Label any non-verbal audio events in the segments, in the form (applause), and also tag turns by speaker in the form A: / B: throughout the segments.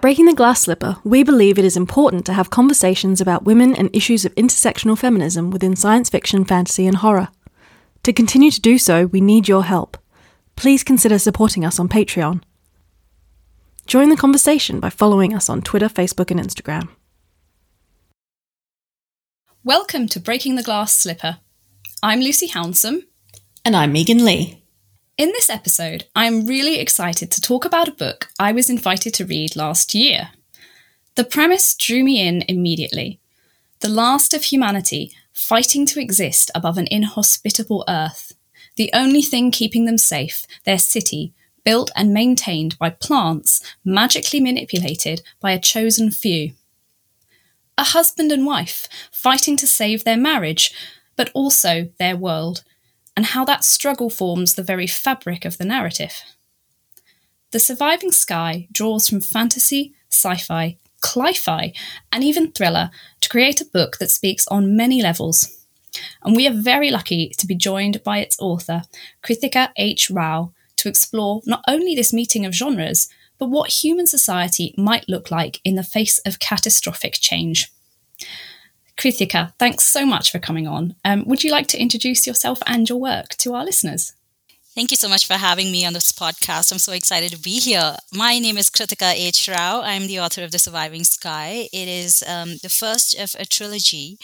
A: At Breaking the Glass Slipper, we believe it is important to have conversations about women and issues of intersectional feminism within science fiction, fantasy, and horror. To continue to do so, we need your help. Please consider supporting us on Patreon. Join the conversation by following us on Twitter, Facebook, and Instagram.
B: Welcome to Breaking the Glass Slipper. I'm Lucy Hounsom.
C: And I'm Megan Leigh.
B: In this episode, I'm really excited to talk about a book I was invited to read last year. The premise drew me in immediately. The last of humanity fighting to exist above an inhospitable earth. The only thing keeping them safe, their city, built and maintained by plants magically manipulated by a chosen few. A husband and wife fighting to save their marriage, but also their world, and how that struggle forms the very fabric of the narrative. The Surviving Sky draws from fantasy, sci fi, cli fi, and even thriller to create a book that speaks on many levels. And we are very lucky to be joined by its author, Kritika H. Rao, to explore not only this meeting of genres, but what human society might look like in the face of catastrophic change. Kritika, thanks so much for coming on. Um, would you like to introduce yourself and your work to our listeners?
C: Thank you so much for having me on this podcast. I'm so excited to be here. My name is Kritika H. Rao. I'm the author of The Surviving Sky. It is um, the first of a trilogy.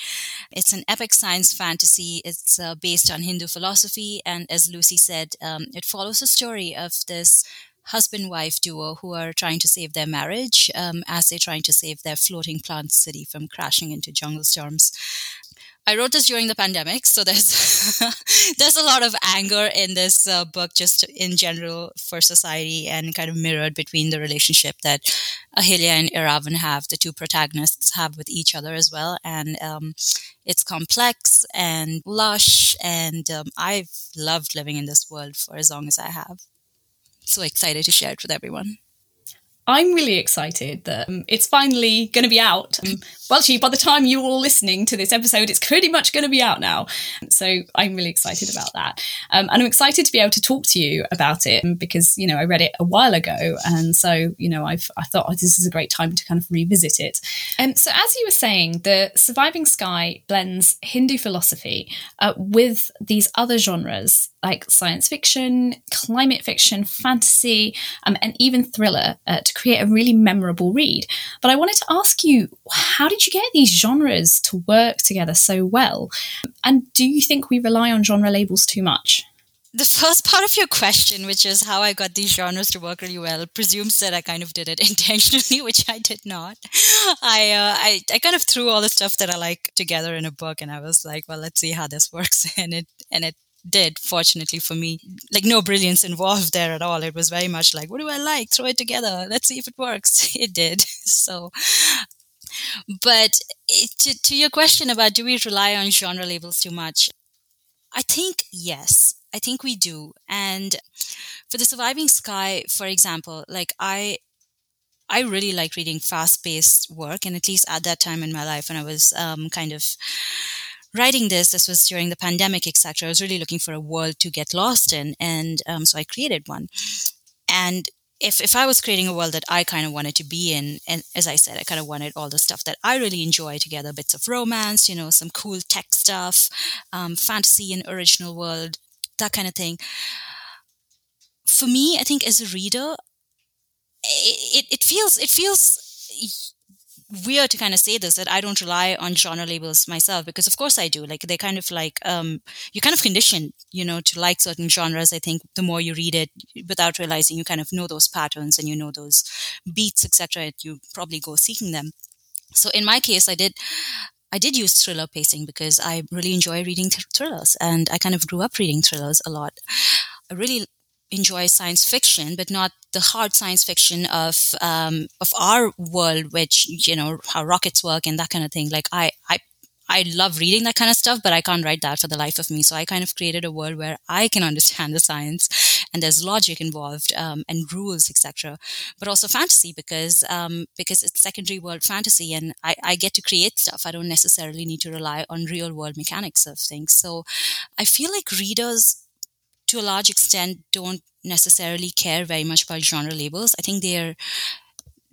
C: It's an epic science fantasy. It's uh, based on Hindu philosophy. And as Lucy said, um, it follows the story of this husband wife duo who are trying to save their marriage um, as they're trying to save their floating plant city from crashing into jungle storms. I wrote this during the pandemic, so there's (laughs) there's a lot of anger in this uh, book, just in general for society, and kind of mirrored between the relationship that Ahilya and Iravan have, the two protagonists have with each other as well, and um, it's complex and lush, and um, I've loved living in this world for as long as I have so excited to share it with everyone.
B: I'm really excited that um, it's finally going to be out. Um, well, actually, by the time you're all listening to this episode, it's pretty much going to be out now. So I'm really excited about that. Um, and I'm excited to be able to talk to you about it because, you know, I read it a while ago. And so, you know, I've, I thought oh, this is a great time to kind of revisit it. Um, so, as you were saying, The Surviving Sky blends Hindu philosophy uh, with these other genres like science fiction, climate fiction, fantasy, um, and even thriller uh, to create a really memorable read. But I wanted to ask you, how did you get these genres to work together so well? And do you think we rely on genre labels too much?
C: the first part of your question, which is how I got these genres to work really well, presumes that I kind of did it (laughs) intentionally, which I did not. I, uh, I I kind of threw all the stuff that I like together in a book, and I was like, well, let's see how this works, (laughs) and it and it did, fortunately for me. Like no brilliance involved there at all. It was very much like, what do I like? Throw it together. Let's see if it works. (laughs) It did. (laughs) So, but to, to your question about do we rely on genre labels too much? I think yes. I think we do. And for the surviving sky, for example, like I I really like reading fast paced work. And at least at that time in my life when I was um, kind of writing this, this was during the pandemic, etc. I was really looking for a world to get lost in, and um, so I created one. And if if I was creating a world that I kind of wanted to be in, and as I said, I kind of wanted all the stuff that I really enjoy together, bits of romance, you know, some cool tech stuff, um, fantasy and original world, that kind of thing. For me, I think as a reader, it, it, it feels it feels weird to kind of say this that I don't rely on genre labels myself because of course I do. Like they kind of like um you kind of conditioned, you know, to like certain genres. I think the more you read it without realizing you kind of know those patterns and you know those beats, etc. You probably go seeking them. So in my case, I did I did use thriller pacing because I really enjoy reading th- thrillers and I kind of grew up reading thrillers a lot. I really enjoy science fiction, but not the hard science fiction of um, of our world, which you know how rockets work and that kind of thing. Like I I I love reading that kind of stuff, but I can't write that for the life of me. So I kind of created a world where I can (laughs) understand the science and there's logic involved um, and rules, etc. But also fantasy because um, because it's secondary world fantasy and I, I get to create stuff. I don't necessarily need to rely on real world mechanics of things. So I feel like readers to a large extent don't necessarily care very much about genre labels. I think they're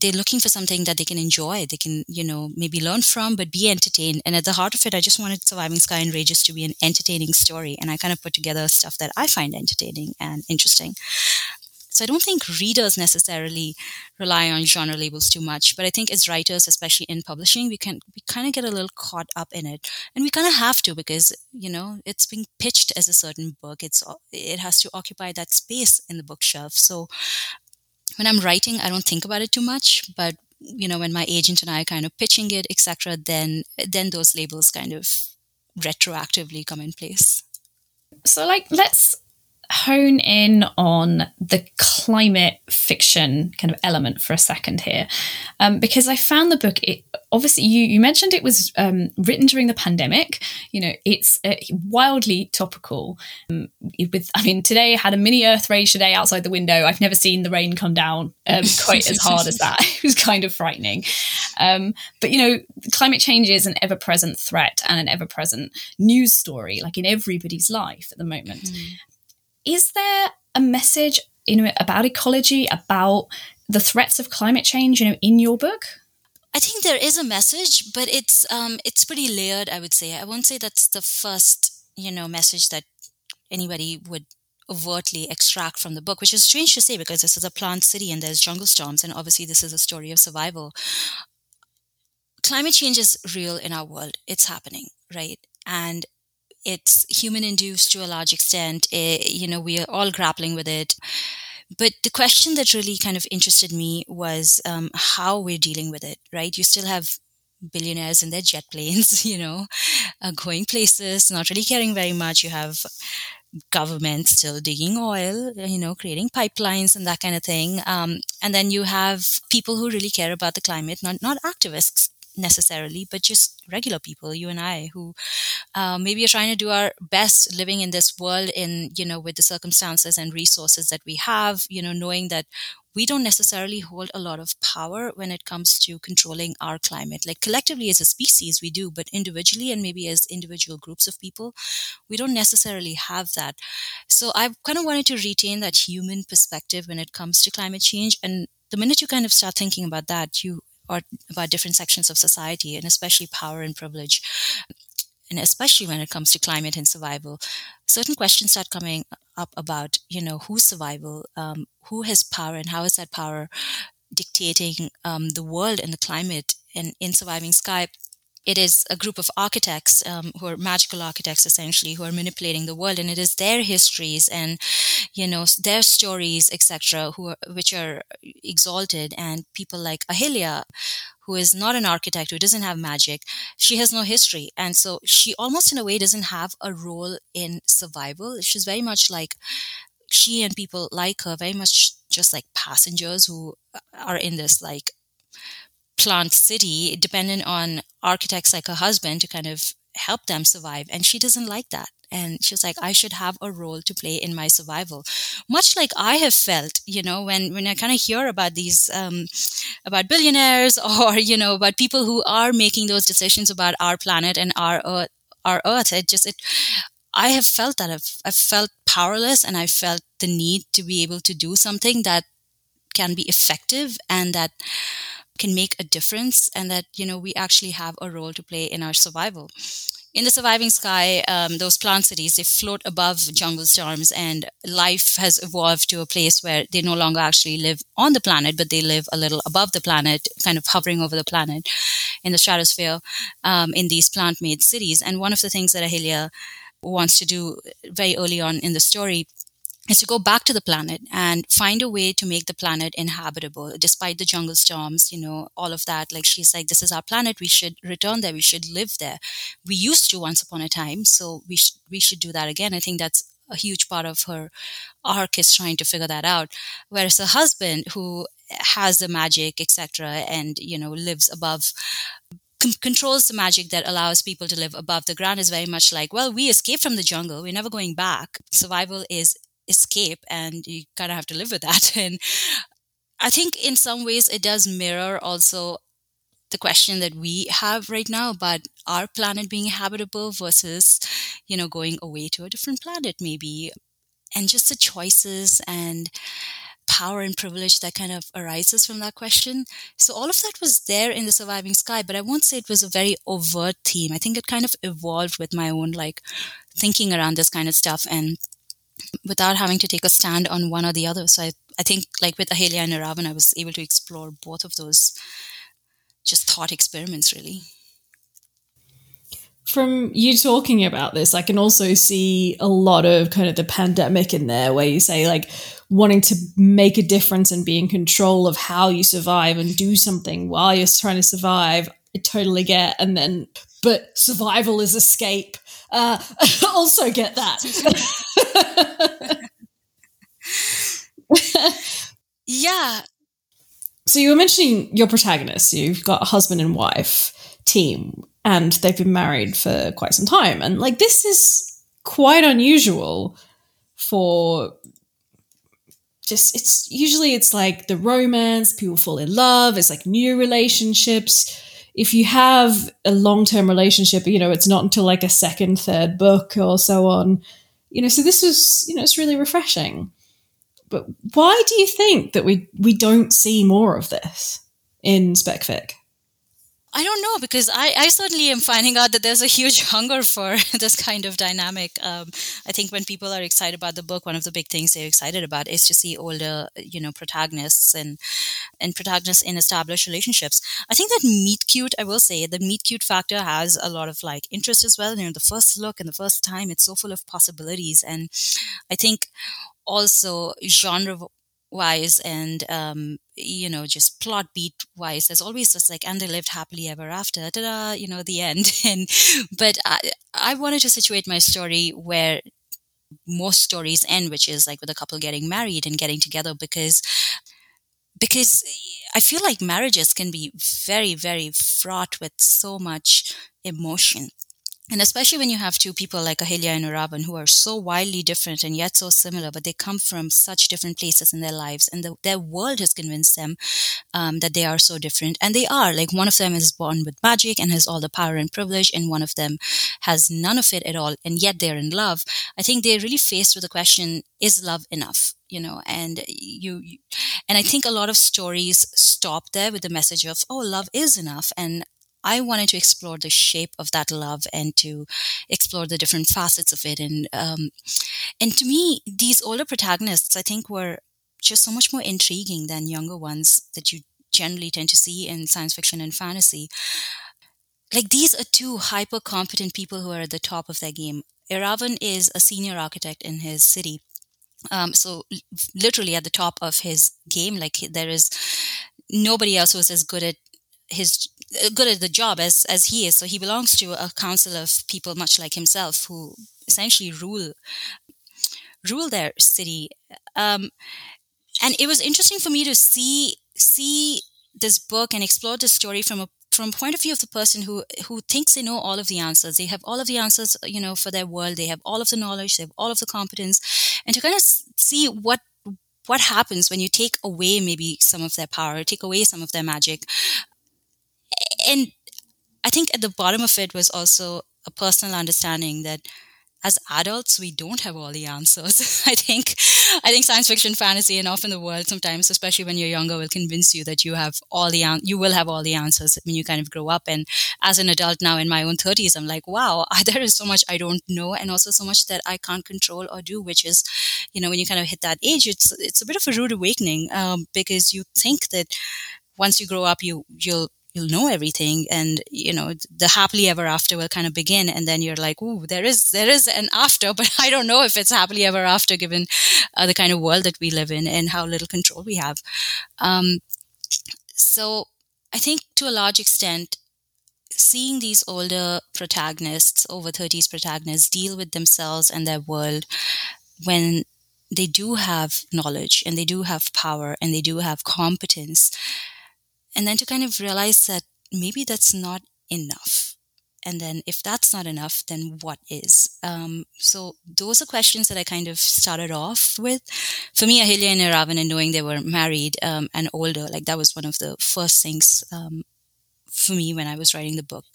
C: they're looking for something that they can enjoy they can you know maybe learn from but be entertained. And at the heart of it i just wanted surviving sky and rages to be an entertaining story. And i kind of put together stuff that i find entertaining and interesting so I don't think readers necessarily rely on genre labels too much, but I think as writers, especially in publishing, we can we kind of get a little caught up in it, and we kind of have to because you know it's being pitched as a certain book. It's it has to occupy that space in the bookshelf. So when I'm writing, I don't think about it too much, but you know when my agent and I are kind of pitching it, etc., then then those labels kind of retroactively come in place.
B: So like let's hone in on the climate fiction kind of element for a second here, um, because I found the book. It, obviously, you you mentioned it was um, written during the pandemic. You know, it's uh, wildly topical. Um, with, I mean, today I had a mini Earth rage today outside the window. I've never seen the rain come down um, quite as hard as that. (laughs) It was kind of frightening. Um, but you know, climate change is an ever present threat and an ever present news story, like in everybody's life at the moment. Mm is there a message you know about ecology about the threats of climate change you know in your book
C: I think there is a message, but it's um, it's pretty layered. I would say I won't say that's the first you know message that anybody would overtly extract from the book, which is strange to say because this is a plant city and there's jungle storms, and obviously this is a story of survival. Climate change is real in our world; it's happening, right? And it's human induced to a large extent. It, eh, you know, we are all grappling with it. But the question that really kind of interested me was um, how we're dealing with it, right? You still have billionaires in their jet planes, (laughs) you know, uh, going places, not really caring very much. You have government still digging oil, you know, creating pipelines and that kind of thing. Um, and then you have people who really care about the climate, not not activists necessarily, but just regular people, you and I, who uh, maybe are trying to do our best living in this world in, you know, with the circumstances and resources that we have, you know, knowing that we don't necessarily hold a lot of power when it comes to controlling our climate. Like collectively as a species, we do, but individually and maybe as individual groups of people, we don't necessarily have that. So I kind of wanted to retain that human perspective when it comes to climate change. And the minute you kind of start thinking about that, you or about different sections of society and especially power and privilege and especially when it comes to climate and survival. Certain questions start coming up about you know whose survival um, who has power and how is that power dictating um, the world and the climate. And in surviving sky it is a group of architects um, who are magical architects essentially who are manipulating the world and it is their histories and you know their stories etc who are, which are exalted. And people like Ahilya who is not an architect who doesn't have magic she has no history. And so she almost in a way doesn't have a role in survival. She's very much like she and people like her very much just like passengers who are in this like plant city dependent on architects like her husband to kind of help them survive. And she doesn't like that. And she was like, I should have a role to play in my survival. Much like I have felt, you know, when, when I kind of hear about these, um, about billionaires (laughs) or, you know, about people who are making those decisions about our planet and our earth, our earth, it just, it, I have felt that I've, I've felt powerless and I felt the need to be able to do something that can be effective and that can make a difference and that you know we actually have a role to play in our survival. In the surviving sky um, those plant cities they float above jungle storms and life has evolved to a place where they no longer actually live on the planet but they live a little above the planet kind of hovering over the planet in the stratosphere um, in these plant made cities. And one of the things that ahilya wants to do very early on in the story is to go back to the planet and find a way to make the planet inhabitable despite the jungle storms you know all of that. Like she's like this is our planet. We should return there. We should live there. We used to once upon a time so we sh- we should do that again. I think that's a huge part of her arc is trying to figure that out. Whereas her husband who has the magic etc and you know lives above controls the magic that allows people to live above the ground is very much like well we escaped from the jungle. We're never going back. Survival is escape and you kind of have to live with that (laughs) and i think in some ways it does mirror also the question that we have right now about our planet being habitable versus you know going away to a different planet maybe and just the choices and power and privilege that kind of arises from that question. So all of that was there in the surviving sky, but I won't say it was a very overt theme. I think it kind of evolved with my own like thinking around this kind of stuff and without having to take a stand on one or the other. So I, I think like with Ahilya and Iravan, I was able to explore both of those just thought experiments really.
A: From you talking about this, I can also see a lot of kind of the pandemic in there where you say like wanting to make a difference and be in control of how you survive and do something while you're trying to survive. I totally get. And then, but survival is escape. Uh, (laughs) also get that. (laughs)
C: yeah.
A: So you were mentioning your protagonists. You've got a husband and wife team, and they've been married for quite some time. And like this is quite unusual for just it's usually it's like the romance, people fall in love, it's like new relationships. If you have a long-term relationship, you know, it's not until like a second, third book or so on. You know, so this was, you know, it's really refreshing. But why do you think that we we don't see more of this in specfic?
C: I don't know because I, I certainly am finding out that there's a huge (laughs) hunger for (laughs) this kind of dynamic. Um, I think when people are excited about the book, one of the big things they're excited about is to see older, you know, protagonists and and protagonists in established relationships. I think that meet cute, I will say, the meet cute factor has a lot of like interest as well. You know, the first look and the first time, it's so full of possibilities, and I think also genre wise and um, you know just plot beat wise. There's always this like and they lived happily ever after ta-da, you know the end. (laughs) And but I, I wanted to situate my story where most stories end which is like with a couple getting married and getting together because because i feel like marriages can be very very fraught with so much emotion and especially when you have two people like Ahilya and Iravan who are so wildly different and yet so similar, but they come from such different places in their lives, and the, their world has convinced them um, that they are so different, and they are. Like one of them is born with magic and has all the power and privilege, and one of them has none of it at all, and yet they're in love. I think they're really faced with the question: Is love enough? You know, and you, you and I think a lot of stories stop there with the message of, "Oh, love is enough," and I wanted to explore the shape of that love and to explore the different facets of it. And um, and to me, these older protagonists, I think, were just so much more intriguing than younger ones that you generally tend to see in science fiction and fantasy. Like these are two hyper competent people who are at the top of their game. Iravan is a senior architect in his city. Um, so literally at the top of his game, like there is nobody else who is as good at his good at the job as as he is. So he belongs to a council of people much like himself who essentially rule rule their city. Um, and it was interesting for me to see see this book and explore the story from a from point of view of the person who who thinks they know all of the answers they have all of the answers you know for their world they have all of the knowledge they have all of the competence and to kind of see what what happens when you take away maybe some of their power take away some of their magic and I think at the bottom of it was also a personal understanding that as adults we don't have all the answers. (laughs) I think i think science fiction fantasy and often the world sometimes especially when you're younger will convince you that you have all the an- you will have all the answers when you kind of grow up. And as an adult now in my own 30s i'm like wow (laughs) there is so much i don't know and also so much that i can't control or do which is you know when you kind of hit that age it's it's a bit of a rude awakening um, because you think that once you grow up you you'll you'll know everything and you know the happily ever after will kind of begin. And then you're like ooh there is there is an after (laughs) but i don't know if it's happily ever after given uh, the kind of world that we live in and how little control we have. Um, so i think to a large extent seeing these older protagonists over 30s protagonists deal with themselves and their world when they do have knowledge and they do have power and they do have competence and then to kind of realize that maybe that's not enough. And then if that's not enough, then what is? Um, so those are questions that I kind of started off with. For me, Ahilya and Iravan and knowing they were married um, and older, like that was one of the first things um, for me when I was writing the book.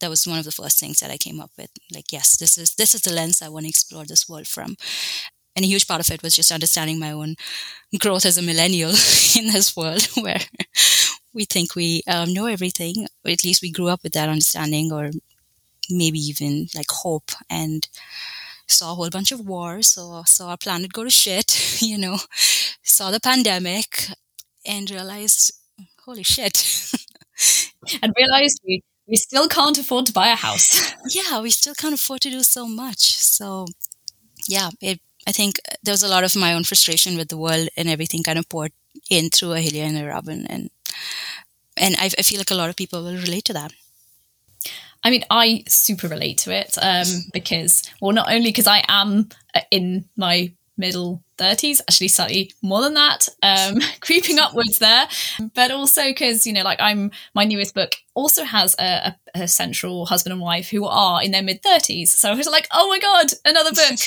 C: That was one of the first things that I came up with. Like, yes, this is this is the lens I want to explore this world from. and a huge part of it was just understanding my own growth as a millennial (laughs) in this world (laughs) where we think we um, know everything. Or at least we grew up with that understanding, or maybe even like hope and saw a whole bunch of wars, saw saw our planet go to shit, (laughs) you know, saw the pandemic, and realized, holy shit, (laughs)
B: and realized we we still can't afford to buy a house. (laughs)
C: yeah, we still can't afford to do so much. So, yeah, it, I think there was a lot of my own frustration with the world and everything kind of poured in through Ahilya and Robin, and and I, I feel like a lot of people will relate to that.
B: I mean, I super relate to it um, because, well, not only because I am uh, in my middle 30s, actually slightly more than that, um, (laughs) creeping upwards there, but also because, you know, like I'm, my newest book also has a, a, a, central husband and wife who are in their mid 30s. So I was like, oh my God, another book.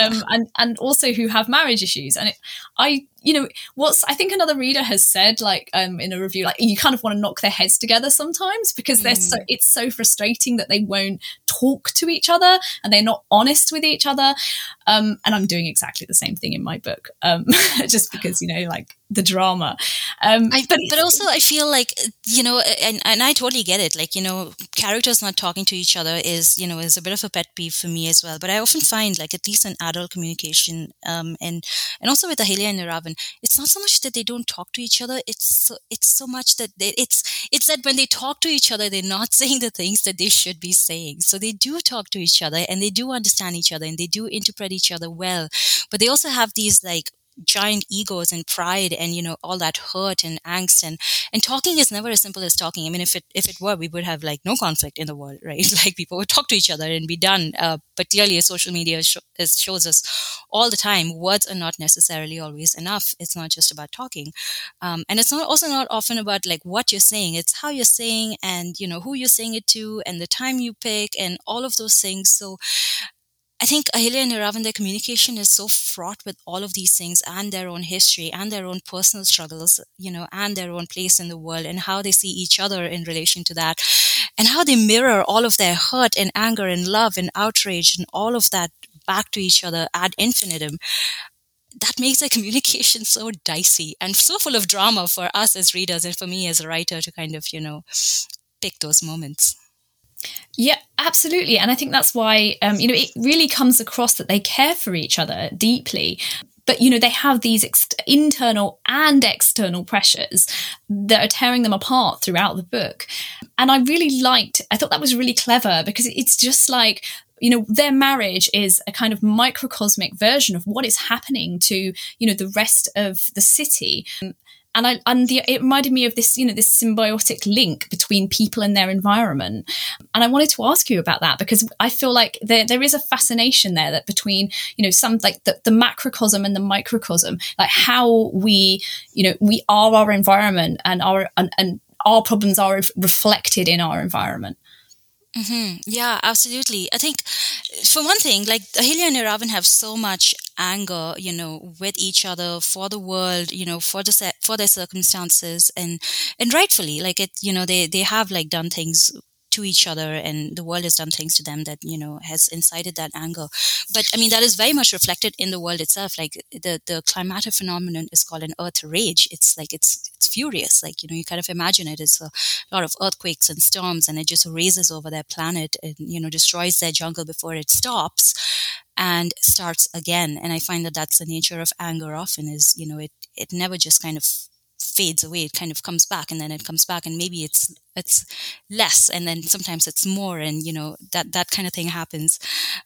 B: (laughs) um, and, and also who have marriage issues. And it, I you know what's i think another reader has said like um in a review like you kind of want to knock their heads together sometimes because they're so mm. it's so frustrating that they won't talk to each other and they're not honest with each other um and i'm doing exactly the same thing in my book um (laughs) just because you know like the drama. Um,
C: I, but but also I feel like you know, and and I totally get it. Like you know, characters not talking to each other is you know is a bit of a pet peeve for me as well. But I often find like at least in adult communication, um, and and also with Ahilya and Iravan, it's not so much that they don't talk to each other. It's so, it's so much that they, it's it's that when they talk to each other, they're not (laughs) saying the things that they should be saying. So they do talk to each other and they do understand each other and they do interpret each other well. But they also have these like giant egos and pride and you know all that hurt and angst and and talking is never as simple as talking. I mean if it if it were we would have like no conflict in the world (laughs) right? Like people would talk to each other and be done. Uh, but clearly social media sh- shows us all the time words are not necessarily always enough. It's not just about talking. Um, and it's not also not often about like what you're saying. It's how you're saying and you know who you're saying it to and the time you pick and all of those things. So I think Ahilya and their communication is so fraught with all of these things and their own history and their own personal struggles, you know, and their own place in the world and how they see each other in relation to that and how they mirror all of their hurt and anger and love and outrage and all of that back to each other ad infinitum that makes their (laughs) communication so dicey and so full of drama for us as readers and for me as a writer to kind of, you know, pick those moments.
B: Yeah, absolutely. And I think that's why, um, you know, it really comes across that they care for each other deeply. But, you know, they have these ex- internal and external pressures that are tearing them apart throughout the book. And I really liked, I thought that was really clever because it's just like, you know their marriage is a kind of microcosmic version of what is happening to you know the rest of the city and I and the, it reminded me of this you know this symbiotic link between people and their environment. And I wanted to ask you about that because I feel like there there is a fascination there that between you know some like the, the macrocosm and the microcosm like how we you know we are our environment and our and, and our problems are reflected in our environment
C: Mm-hmm. Yeah, absolutely. I think, for one thing, like Ahilya and Iravan have so much anger, you know, with each other for the world, you know, for the for their circumstances, and and rightfully, like it, you know, they they have like done things to each other and the world has done things to them that you know has incited that anger but i mean that is very much reflected in the world itself. Like the the climatic phenomenon is called an earth rage. It's like it's it's furious. Like you know you kind of imagine it. It's a lot of earthquakes and storms and it just races over their planet and you know destroys their jungle before it stops and starts again. And i find that that's the nature of anger often is you know it it never just kind of fades away it kind of comes back and then it comes back and maybe it's it's less and then sometimes it's more and you know that that kind of thing happens.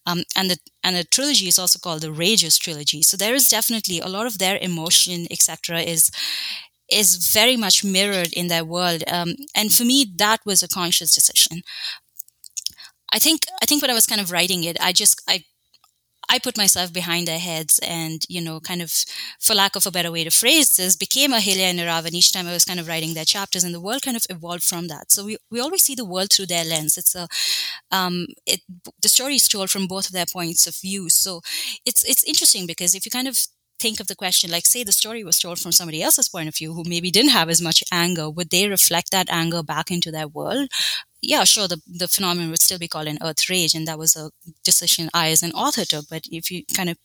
C: Um, and the and the trilogy is also called the rages trilogy. So there is definitely a lot of their emotion etc is is very much mirrored in their world. Um, and for me that was a conscious decision. I think I think when I was kind of writing it, I just I I put myself behind their heads and, you know, kind of, for lack of a better way to phrase this, became Ahilya and Iravan each time I was kind of writing their chapters and the world kind of evolved from that. So we, we always see the world through their lens. It's a, um, it, the story is told from both of their points of view. So it's, it's interesting because if you kind of think of the question like say the story was told from somebody else's point of view who maybe didn't have as much anger would they reflect that anger back into their world yeah sure the, the phenomenon would still be called an earth rage and that was a decision i as an author took but if you kind of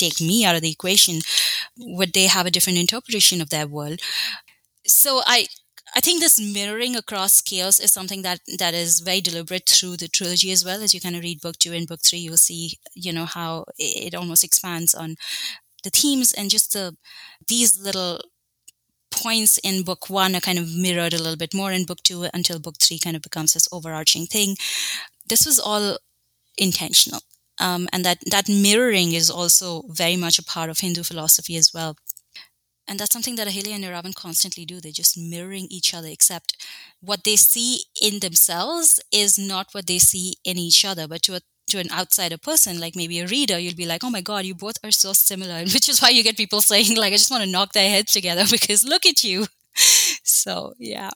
C: take me out of the equation? Would they have a different interpretation of their world? So I, I think this mirroring across scales is something that that is very deliberate through the trilogy as well. As you kind of read book two and book three, you'll see, you know, how it almost expands on the themes and just the these little points in book one are kind of mirrored a little bit more in book two until book three kind of becomes this overarching thing. This was all intentional. Um, and that, that mirroring is also very much a part of Hindu philosophy as well. And that's something that Ahilya and Iravan constantly do. They're just mirroring each other, except what they see in themselves is not what they see in each other. But to a to an outsider person, like maybe a reader, you'll be like, oh my God, you both are so similar. (laughs) Which is why you get people (laughs) saying, like, I just want to knock their heads together (laughs) because look at you. so, yeah.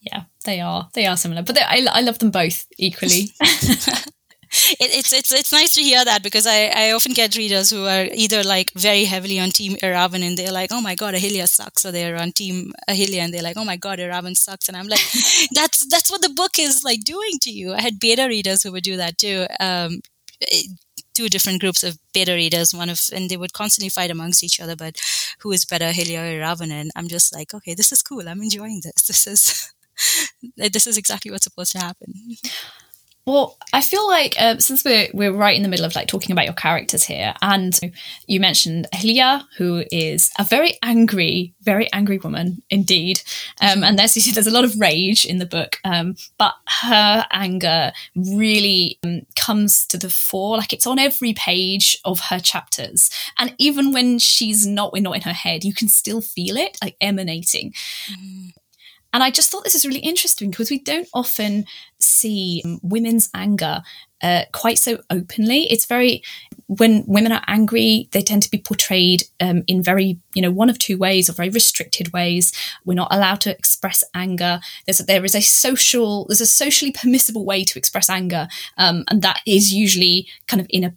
B: Yeah, they are. They are similar, but I, I love them both equally. (laughs)
C: it, it's it's it's nice to hear that because I, I often get readers who are either like very heavily on Team Iravan and they're like, oh my god, Ahilya sucks, or they're on Team Ahilya and they're like, oh my god, Iravan sucks, and I'm like, (laughs) that's that's what the book is like doing to you. I had beta readers who would do that too. Um, two different groups of beta readers, one of and they would constantly fight amongst each other, but who is better, Ahilya or Iravan? And I'm just like, okay, this is cool. I'm enjoying this. This is (laughs) this is exactly what's supposed to happen.
B: Well, I feel like uh, since we're we're right in the middle of like talking about your characters here, and you mentioned Ahilya, who is a very angry, very angry woman indeed, um, and there's (laughs) there's a lot of rage in the book, um, but her anger really um, comes to the fore, like it's on every page of her chapters, and even when she's not, we're not in her head, you can still feel it like emanating. Mm. And I just thought this is really interesting because we don't often see women's anger uh, quite so openly. It's very when women are angry, they tend to be portrayed um, in very you know one of two ways or very restricted ways. We're not allowed to express anger. There's there is a social there's a socially permissible way to express anger, um, and that is usually kind of in a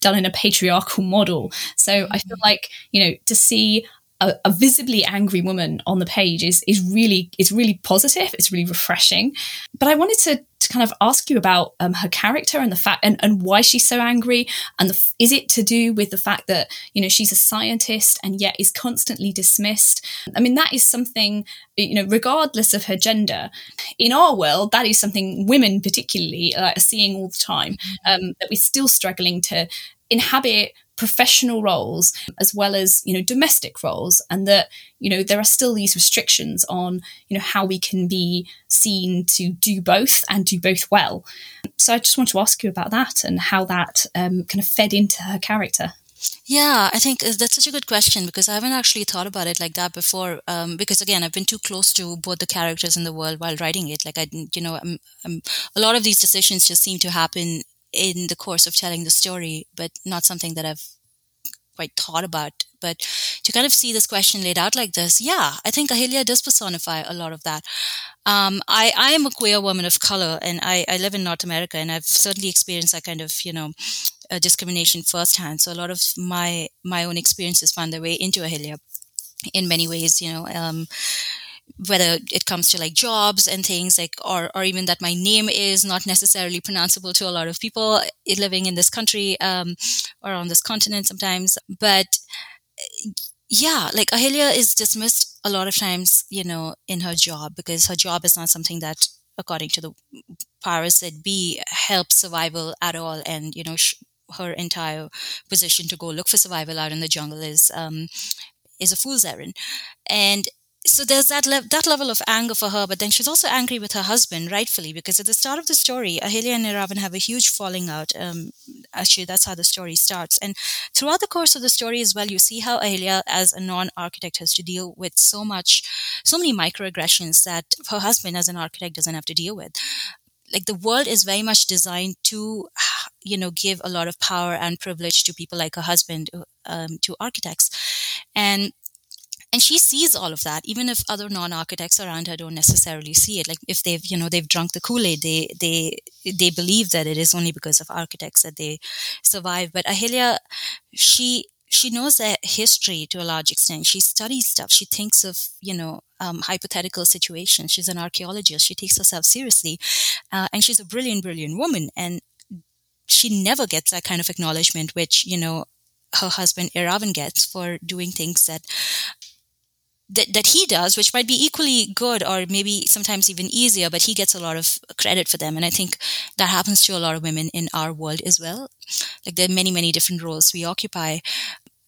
B: done in a patriarchal model. So I feel like you know to see a, a, visibly angry woman on the page is is really is really positive. It's really refreshing. But I wanted to, to kind of ask you about um, her character and the fact and, and why she's so angry. And the, is it to do with the fact that you know she's a scientist and yet is constantly dismissed? I mean, that is something you know, regardless of her gender, in our world, that is something women particularly uh, are seeing all the time. Mm-hmm. Um, that we're still struggling to inhabit professional roles as well as you know domestic roles and that you know there are still these restrictions on you know how we can be seen to do both and do both well so i just want to ask you about that and how that um, kind of fed into her character
C: yeah, I think uh, that's such a good question because I haven't actually thought about it like that before. Um, because again, I've been too close to both the characters in the world while writing it. Like I, you know, I'm, I'm, a lot of these decisions just seem to happen in the course of telling the story, but not something that I've quite thought about. But to kind of see this question laid out like this, yeah, I think Ahilya does personify a lot of that. Um, I, I am a queer woman of color and I, I live in North America and I've certainly experienced that kind of, you know, uh, discrimination firsthand. So a lot of my, my own experiences found their way into Ahilya in many ways, you know, um, whether it comes to like jobs and things like or or even that my name is not necessarily pronounceable to a lot of people living in this country um, or on this continent sometimes but yeah like ahilya is dismissed a lot of times you know in her job because her job is not something that according to the powers that be helps survival at all and you know sh- her entire position to go look for survival out in the jungle is um, is a fool's errand and so there's that le- that level of anger for her, but then she's also angry with her husband, rightfully, because at the start of the story, Ahilya and Iravan have a huge falling out. Um, actually, that's how the story starts, and throughout the course of the story as well, you see how Ahilya, as a non-architect, has to deal with so much, so many microaggressions that her husband, as an architect, doesn't have to deal with. Like the world is very much designed to, you know, give a lot of power and privilege to people like her husband, um, to architects, and and she sees all of that even if other non-architects around her don't necessarily see it. Like if they've you know they've drunk the kool-aid they they they believe that it is only because of architects that they survive. But ahilya she she knows their history to a large extent. She studies stuff. She thinks of you know um, hypothetical situations. She's an archaeologist. She takes herself seriously. Uh, and she's a brilliant brilliant woman. And she never gets that kind of acknowledgement which you know her husband Iravan gets for doing things that that, that he does, which might be equally good or maybe sometimes even easier, but he gets a lot of credit for them. And I think that happens to a lot of women in our world as well. Like there are many, many different roles we occupy.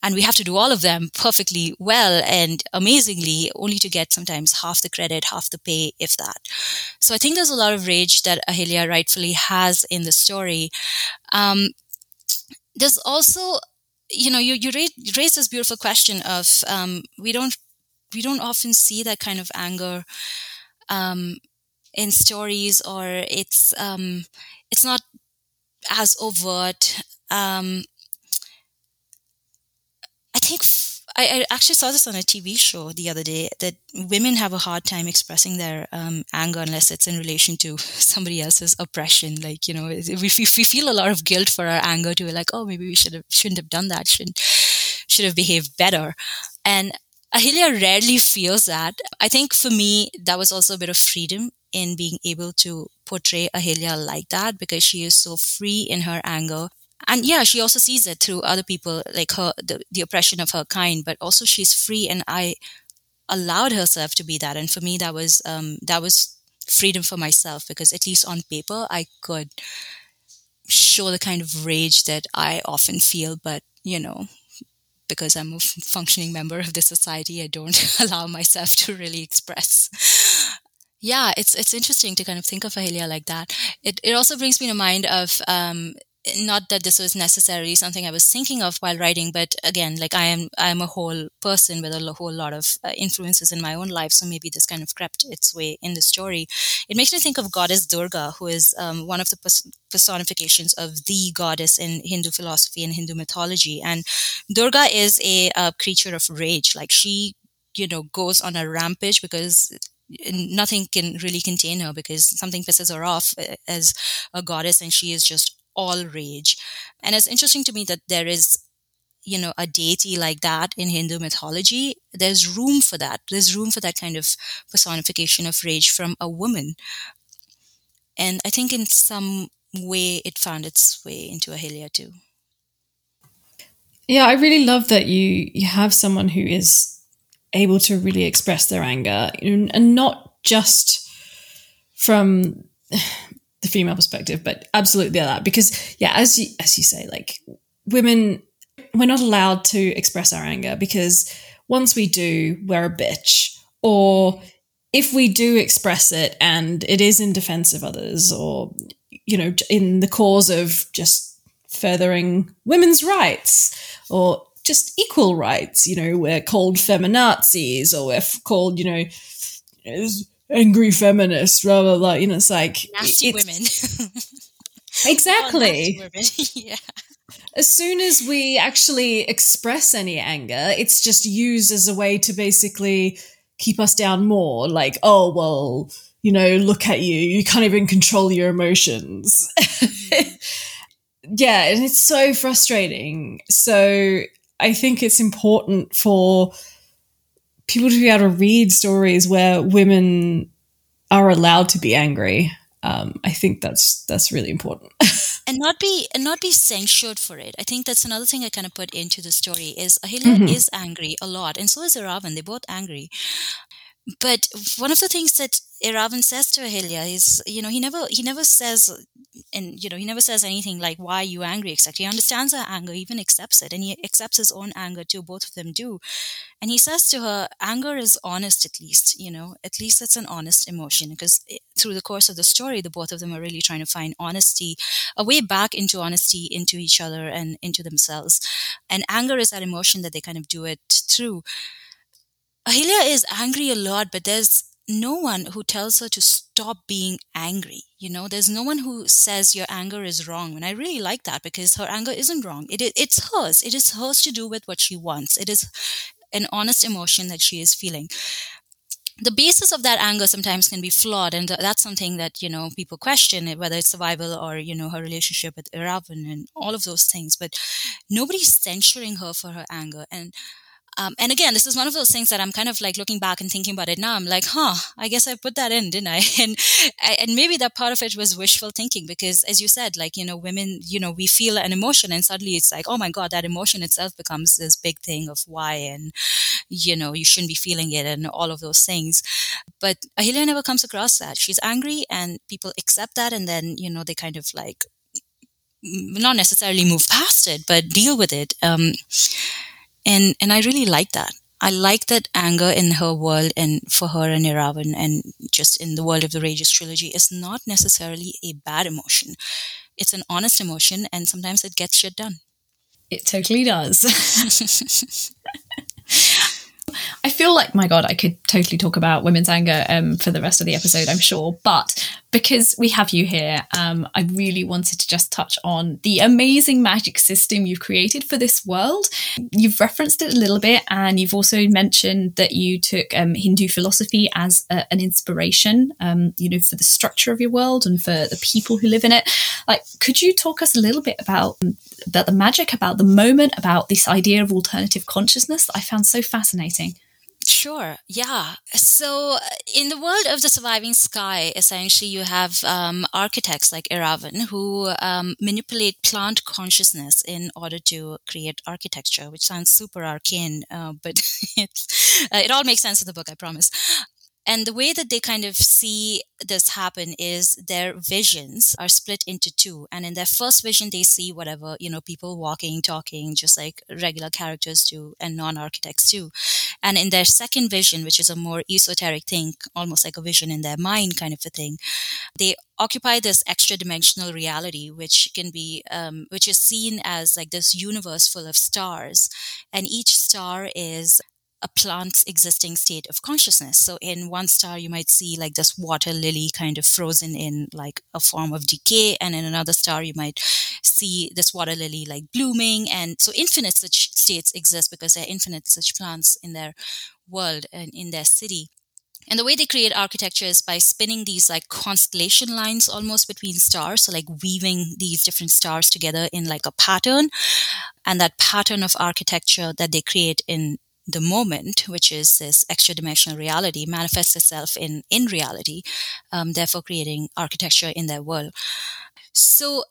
C: And we have to do all of them perfectly well and amazingly, only to get sometimes half the credit, half the pay, if that. So I think there's a lot of rage that Ahilya rightfully has in the story. Um, there's also you know you, you raise, this beautiful question of um, we don't we don't often see that kind of anger um, in stories, or it's um, it's not as overt. Um, think I, actually saw this on a TV show the other day that women have a hard time expressing their um, anger unless it's in relation to (laughs) somebody else's oppression. Like you know, we, we feel a lot of guilt for our anger too. Like oh, maybe we should have shouldn't have done that. Should should have behaved better. And Ahilya rarely feels that. I think for me, that was also a bit of freedom in being able to portray Ahilya like that because she is so free in her anger. And yeah, she also sees it through other people, like her, the, the oppression of her kind, but also she's free. And I allowed herself to be that. And for me, that was, um, that was freedom for myself because at least on paper, I could show the kind of rage that I often feel, but you know, because I'm a functioning member of the society, I don't (laughs) allow myself to really express. Yeah, it's it's interesting to kind of think of Ahilya like that. It it also brings me to mind of um, not that this was necessarily something I was thinking of while writing, but again, like I am, I am a whole person with a whole lot of uh, influences in my own life. So maybe this kind of crept its way in the story. It makes me think of goddess Durga, who is um, one of the pers- personifications of the goddess in Hindu philosophy and Hindu mythology. And Durga is a, creature of rage. Like she, you know, goes on a rampage because nothing can really contain her because something pisses her off uh, as a goddess and she is just all rage. And it's interesting to me that there is you know a deity like that in hindu mythology. There's room for that. There's room for that kind of personification of rage from a woman. And i think in some way it found its way into ahilya too.
A: Yeah i really love that you you have someone who is able to really express their anger and not just from the female perspective, but absolutely that because yeah, as you as you say, like women, we're not allowed to express our anger because once we do, we're a bitch. Or if we do express it and it is in defense of others, or you know, in the cause of just furthering women's rights or just equal rights, you know, we're called feminazis or we're called, you know, angry feminists, blah blah blah. You know, it's like
C: nasty women. (laughs)
A: exactly.
C: Oh, women. (laughs) yeah.
A: As soon as we actually express any anger, it's just used as a way to basically keep us down more. Like, oh well, you know, look at you. You can't even control your emotions. (laughs) Mm. yeah, and it's so frustrating. So I think it's important for people to be able to read stories where women are allowed to be angry. Um, I think that's that's really important. (laughs)
C: and not be and not be censured for it. I think that's another thing I kind of put into the story is Ahilya mm-hmm. is angry a lot, and so is Iravan. They're both angry. But one of the things that Iravan says to Ahilya is, you know, he never he never says and you know he never says anything like why are you angry? exactly he understands her anger even accepts it and he accepts his own anger too both of them do. And he says to her anger is honest at least you know at least it's an honest emotion because through the course of the story the both of them are really trying to find honesty a way back into honesty into each other and into themselves. And anger is that emotion that they kind of do it through. Ahilya is angry a lot, but there's no one who tells her to stop being angry. You know, there's no one who says your anger is wrong. And I really like that because her anger isn't wrong. It, it's hers. It is hers to do with what she wants. It is an honest emotion that she is feeling. The basis of that anger sometimes can be flawed, and that's something that you know people question eh, whether it's survival or you know her relationship with Iravan and all of those things. But nobody's censuring her for her anger, and Um, and again, this is one of those things that I'm kind of like looking back and thinking about it now. I'm like, huh, I guess I put that in, didn't I? (laughs) And and maybe that part of it was wishful thinking because, as you said, like you know, women, you know, we feel an emotion, and suddenly it's like, oh my god, that emotion itself becomes this big thing of why, and you know, you shouldn't be feeling it, and all of those things. But Ahilya never comes across that. She's angry, and people accept that, and then you know, they kind of like not necessarily move past it, but deal with it. Um, and and I really like that. I like that anger in her world and for her and Iravan and just in the world of the Rages trilogy is not necessarily a bad emotion. It's an honest emotion and sometimes it gets shit done.
B: It totally does. (laughs) (laughs) I feel like, my God, I could totally talk about women's anger um, for the rest of the episode, I'm sure. But because we have you here, um, I really wanted to just touch on the amazing magic system you've created for this world. You've referenced it a little bit, and you've also mentioned that you took um, Hindu philosophy as a, an inspiration, um, you know, for the structure of your world and for the people who live in it. Like, could you talk us a little bit about about the magic, about the moment, about this idea of alternative consciousness that I found so fascinating?
C: Sure. Yeah. So, in the world of the surviving sky, essentially, you have um, architects like Iravan who um, manipulate plant consciousness in order to create architecture, which sounds super arcane, uh, (laughs) but uh, it all makes sense in the book, I promise. And the way that they kind of see this happen is their visions are split into two. And in their first vision, they see whatever, you know, people walking, talking, just like regular characters do, and non architects too. And in their second vision, which is a more esoteric thing, almost like a vision in their mind kind of a thing, they occupy this extra dimensional reality, which can be, um, which is seen as like this universe full of stars. And each star is a plant's existing state of consciousness. So in one star, you might see like this water lily kind of frozen in like a form of decay. And in another star, you might see this water lily like blooming. And so infinite such states exist because there are infinite such plants in their world and in their city. And the way they create architecture is by spinning these like constellation lines almost between stars. So like weaving these different stars together in like a pattern. And that pattern of architecture that they create in the moment, which is this extra dimensional reality, manifests itself in in reality, um, therefore creating architecture in their world. So,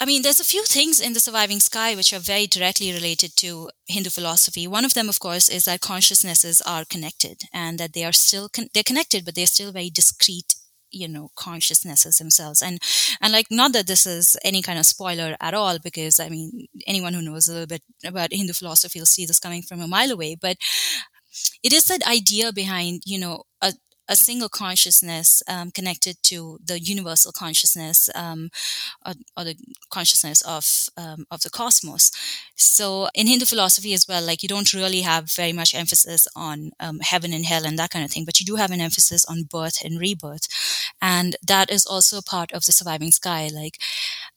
C: I mean, there's a few things in the surviving sky which are very directly related to Hindu philosophy. One of them, of course, is that consciousnesses are connected and that they are still con- they're connected, but they're still very discrete you know consciousnesses themselves. And and like not that this is any kind of spoiler at all because i mean anyone who knows a little bit about hindu philosophy will see this coming from a mile away but it is that idea behind you know a, a single consciousness um, connected to the universal consciousness um, or, or, the consciousness of um, of the cosmos. So in Hindu philosophy as well, like you don't really have very much emphasis on um, heaven and hell and that kind of thing, but you do have an emphasis on birth and rebirth, and that is also a part of the surviving sky. Like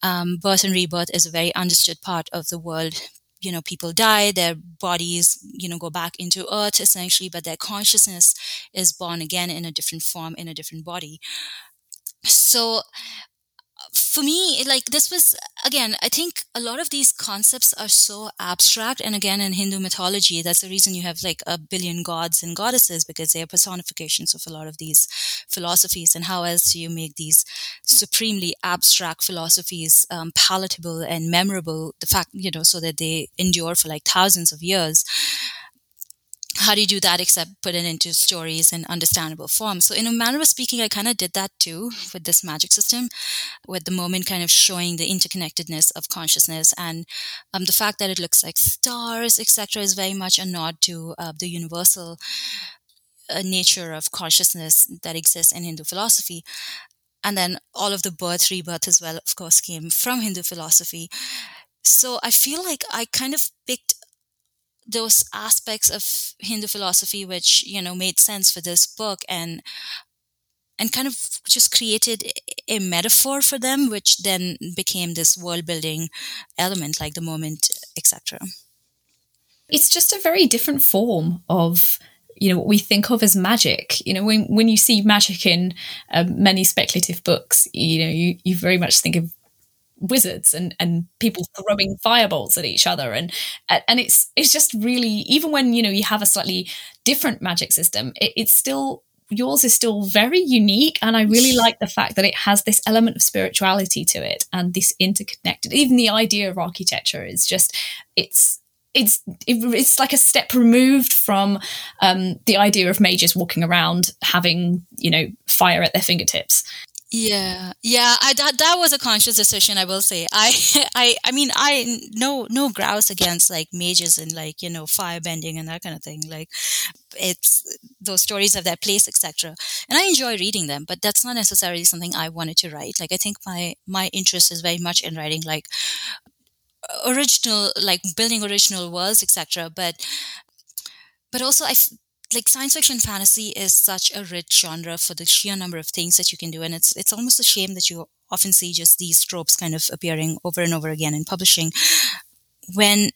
C: um, birth and rebirth is a very understood part of the world you know people die their bodies you know go back into earth essentially but their consciousness is born again in a different form in a different body. So for me like this was again i think a lot of these concepts are so abstract. And again in hindu mythology that's the reason you have like a billion gods and goddesses because they are personifications of a lot of these philosophies and how else do you make these supremely abstract philosophies um, palatable and memorable? The fact you know so that they endure for like thousands of years how do you do that except put it into stories in understandable form? So, in a manner of speaking, I kind of did that too with this magic system, with the moment kind of showing the interconnectedness of consciousness and um, the fact that it looks like stars, etc., is very much a nod to uh, the universal uh, nature of consciousness that exists in Hindu philosophy. And then all of the birth, rebirth as well, of course, came from Hindu philosophy. So I feel like I kind of picked those aspects of Hindu philosophy which you know made sense for this book and and kind of just created a metaphor for them which then became this world building element like the moment etc
B: it's just a very different form of you know what we think of as magic. You know when when you see magic in uh, many speculative books you know you you very much think of wizards and and people throwing fireballs at each other. And and it's it's just really even when you know you have a slightly different magic system it, it's still yours is still very unique. And i really like the fact that it has this element of spirituality to it and this interconnected even the idea of architecture is just it's it's it, it's like a step removed from um, the idea of mages walking around having you know fire at their fingertips
C: yeah, yeah. I that that was a conscious decision. I will say. (laughs) I I I mean, I no no grouse against like mages and like you know fire bending and that kind of thing. Like it's those stories have their place, etc. And I enjoy reading them, but that's not necessarily something I wanted to write. Like I think my my interest is very much in writing like original, like building original worlds, etc. But but also I like science fiction fantasy is such a rich genre for the sheer number of things that you can do and it's it's almost a shame that you often see just these tropes kind of appearing over and over again in publishing when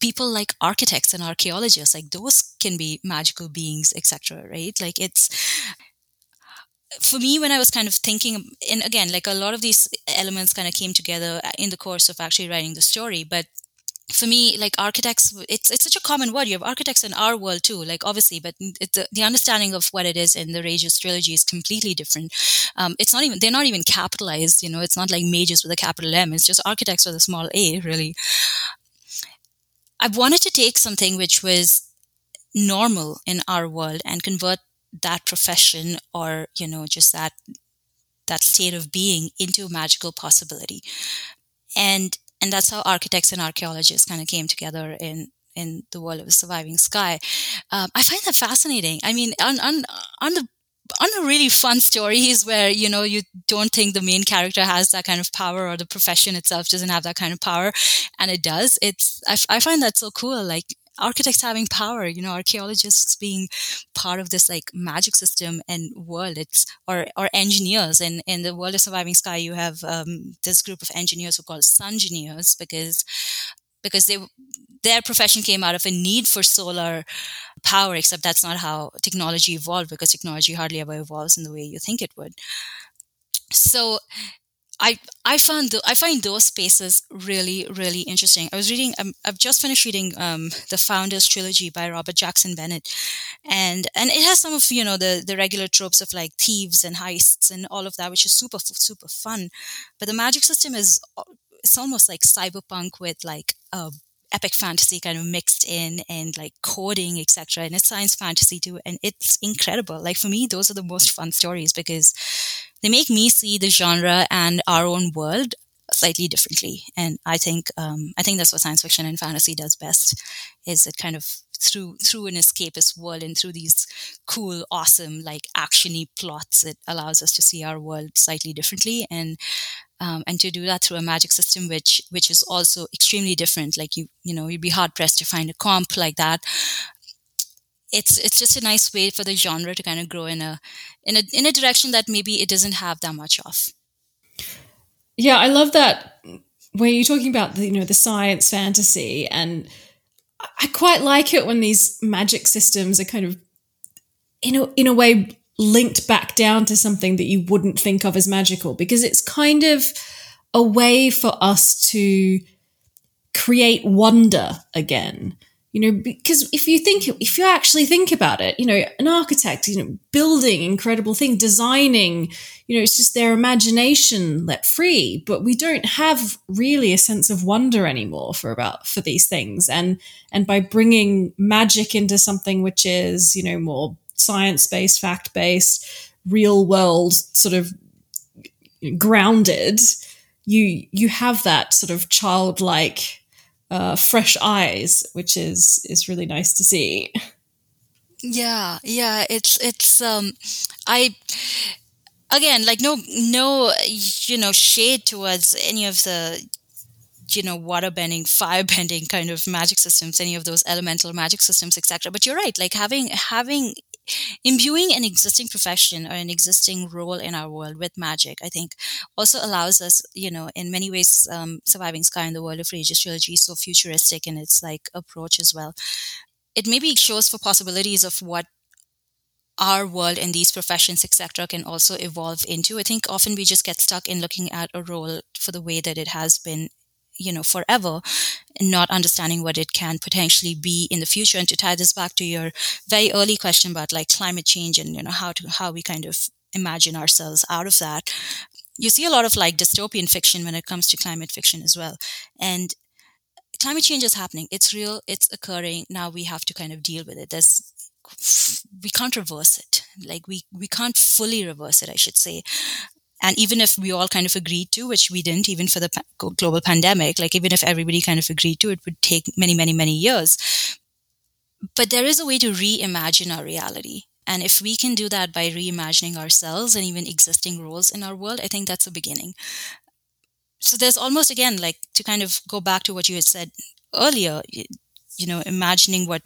C: people like architects and archaeologists like those can be magical beings etc right? Like it's for me when i was kind of thinking and again like a lot of these elements kind of came together in the course of actually writing the story but for me, like architects, it's it's such a common word. You have architects in our world too, like obviously, but the, the understanding of what it is in the Rages trilogy is completely different. Um, it's not even they're not even capitalized. You know, it's not like mages with a capital M. It's just architects with a small a. Really, I wanted to take something which was normal in our world and convert that profession or you know just that that state of being into a magical possibility and and that's how architects and archaeologists kind of came together in in the world of the surviving sky. Um, I find that fascinating. I mean, on on on the on the really fun stories where you know you don't think the main character has that kind of power or the profession itself doesn't have that kind of power and it does it's I, I find that so cool like architects having power, you know, archaeologists being part of this like magic system and world. It's or or engineers. And in the world of surviving sky, you have um, this group of engineers who called sun engineers because because they their profession came out of a need for solar power. Except that's not how technology evolved because technology hardly ever evolves in the way you think it would. So I I found I find those spaces really really interesting. I was reading um, I've just finished reading um, the Founders trilogy by Robert Jackson Bennett, and and it has some of you know the the regular tropes of like thieves and heists and all of that, which is super super fun. But the magic system is it's almost like cyberpunk with like a epic fantasy kind of mixed in and like coding etc and it's science fantasy too and it's incredible like for me those are the most fun stories because they make me see the genre and our own world slightly differently. And I think um, I think that's what science fiction and fantasy does best. Is it kind of through through an escapist world and through these cool, awesome, like actiony plots, it allows us to see our world slightly differently and. Um, and to do that through a magic system, which which is also extremely different. Like you, you know, you'd be hard pressed to find a comp like that it's it's just a nice way for the genre to kind of grow in a in a in a direction that maybe it doesn't have that much of.
A: Yeah, I love that when you're talking about the, you know the science fantasy and I quite like it when these magic systems are kind of in a in a way linked back down to something that you wouldn't think of as magical because it's kind of a way for us to create wonder again you know because if you think if you actually think about it you know an architect you know building incredible thing designing you know it's just their imagination let free. But we don't have really a sense of wonder anymore for about for these things. And and by bringing magic into something which is you know more science based fact based real world sort of grounded you you have that sort of childlike uh, fresh eyes, which is is really nice to see.
C: Yeah, yeah, it's it's um, I again like no no you know shade towards any of the you know water bending fire bending kind of magic systems any of those elemental magic systems etc but you're right like having having imbuing an existing profession or an existing role in our world with magic, I think also allows us, you know, in many ways, um, surviving Sky in the world of Rages trilogy is so futuristic in its like approach as well. It maybe shows for possibilities of what our world and these professions, etc., can also evolve into. I think often we just get stuck in looking at a role for the way that it has been you know forever not understanding what it can potentially be in the future. And to tie this back to your very early question about like climate change and you know how to how we kind of imagine ourselves out of that you see a lot of like dystopian fiction when it comes to climate fiction as well. And climate change is happening. It's real. It's occurring. Now we have to kind of deal with it. There's we can't reverse it. Like we we can't fully reverse it i should say and even if we all kind of agreed to which we didn't even for the global pandemic like even if everybody kind of agreed to it would take many many many years. But there is a way to reimagine our reality. And if we can do that by reimagining ourselves and even existing roles in our world i think that's a beginning. So there's almost again like to kind of go back to what you had said earlier you know imagining what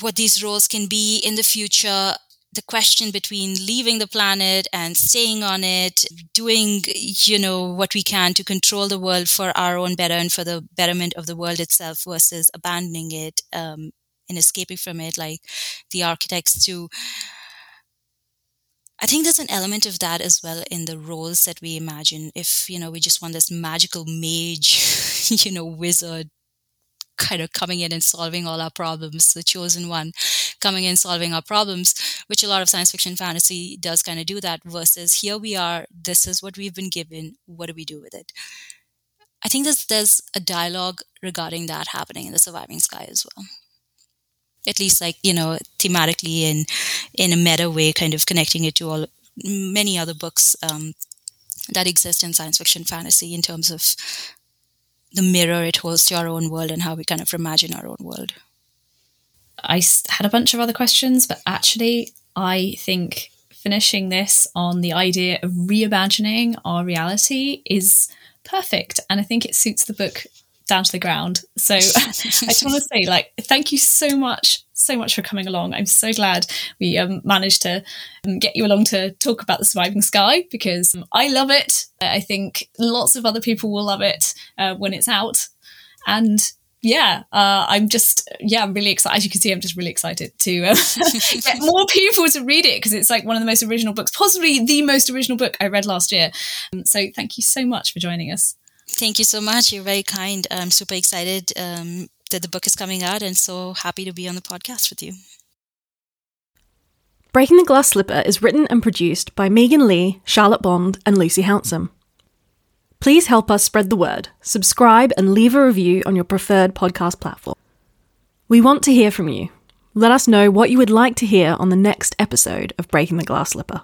C: what these roles can be in the future the question between leaving the planet and staying on it doing you know what we can to control the world for our own better and for the betterment of the world itself versus abandoning it um, and escaping from it like the architects to I think there's an element of that as well in the roles that we imagine. If, you know, we just want this magical mage, (laughs) you know, wizard kind of coming in and solving all our problems, the chosen one coming in solving our problems, which a lot of science fiction fantasy does kind of do that versus here we are, this is what we've been given, what do we do with it? I think there's there's a dialogue regarding that happening in the surviving sky as well at least like you know thematically and in a meta way kind of connecting it to all many other books um, that exist in science fiction fantasy in terms of the mirror it holds to our own world and how we kind of imagine our own world
B: i had a bunch of other questions but actually i think finishing this on the idea of reimagining our reality is perfect and i think it suits the book down to the ground. So (laughs) I just want to say, like, thank you so much, so much for coming along. I'm so glad we um, managed to um, get you along to talk about the surviving sky because um, I love it. I think lots of other people will love it uh, when it's out, and yeah, uh, I'm just yeah, I'm really excited. As you can see, I'm just really excited to uh, (laughs) get more people to read it because it's like one of the most original books, possibly the most original book I read last year. Um, so thank you so much for joining us.
C: Thank you so much. You're very kind. I'm super excited um, that the book is coming out and so happy to be on the podcast with you.
A: Breaking the Glass Slipper is written and produced by Megan Leigh, Charlotte Bond, and Lucy Hounsom. Please help us spread the word, subscribe, and leave a review on your preferred podcast platform. We want to hear from you. Let us know what you would like to hear on the next episode of Breaking the Glass Slipper.